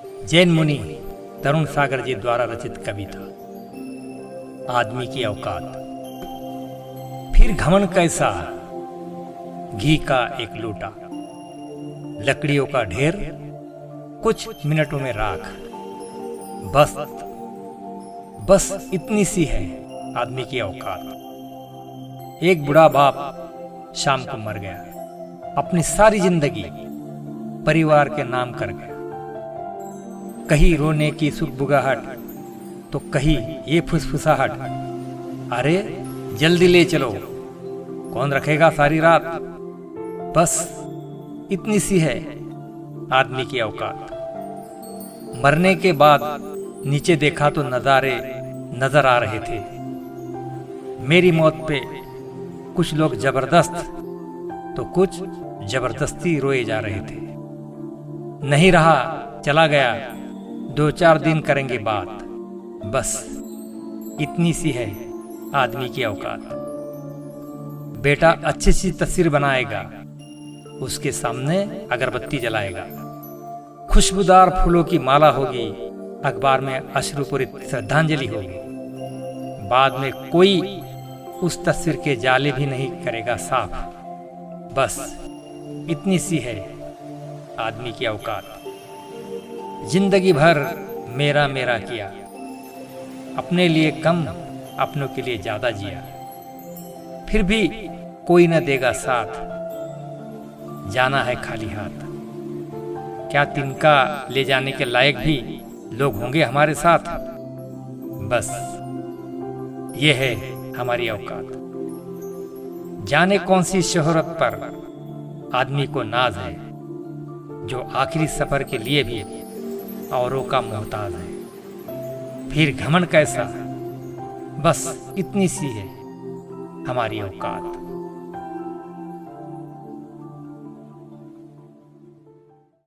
जैन मुनि तरुण सागर जी द्वारा रचित कविता, आदमी की औकात। फिर घमन कैसा घी का एक लोटा, लकड़ियों का ढेर, कुछ मिनटों में राख। बस बस इतनी सी है आदमी की औकात। एक बुढ़ा बाप शाम को मर गया, अपनी सारी ज़िंदगी परिवार के नाम कर गया। कहीं रोने की सुखबुगाहट तो कहीं ये फुसफुसाहट। अरे, जल्दी ले चलो। कौन रखेगा सारी रात? बस, इतनी सी है आदमी की औकात। मरने के बाद नीचे देखा तो नज़ारे नज़र आ रहे थे। मेरी मौत पे कुछ लोग ज़बरदस्त तो कुछ ज़बरदस्ती रोए जा रहे थे। नहीं रहा, चला गया। दो चार दिन करेंगे बात। बस, इतनी सी है आदमी की औकात। बेटा अच्छी सी तस्वीर बनाएगा, उसके सामने अगरबत्ती जलाएगा। खुशबूदार फूलों की माला होगी, अखबार में अश्रुपूरित श्रद्धांजलि होगी। बाद में कोई उस तस्वीर के जाले भी नहीं करेगा साफ़। बस, इतनी सी है आदमी की औकात। ज़िंदगी भर मेरा मेरा किया। अपने लिए कम, अपनों के लिए ज़्यादा जिया। फिर भी कोई न देगा साथ। जाना है खाली हाथ। क्या तिनका ले जाने के लायक भी लोग होंगे हमारे साथ? बस, ये है हमारी औकात। जाने कौन सी शोहरत पर आदमी को नाज है, जो आखिरी सफ़र के लिए भी औरों का मोहताज है। फिर घमन कैसा? बस इतनी सी है हमारी औकात।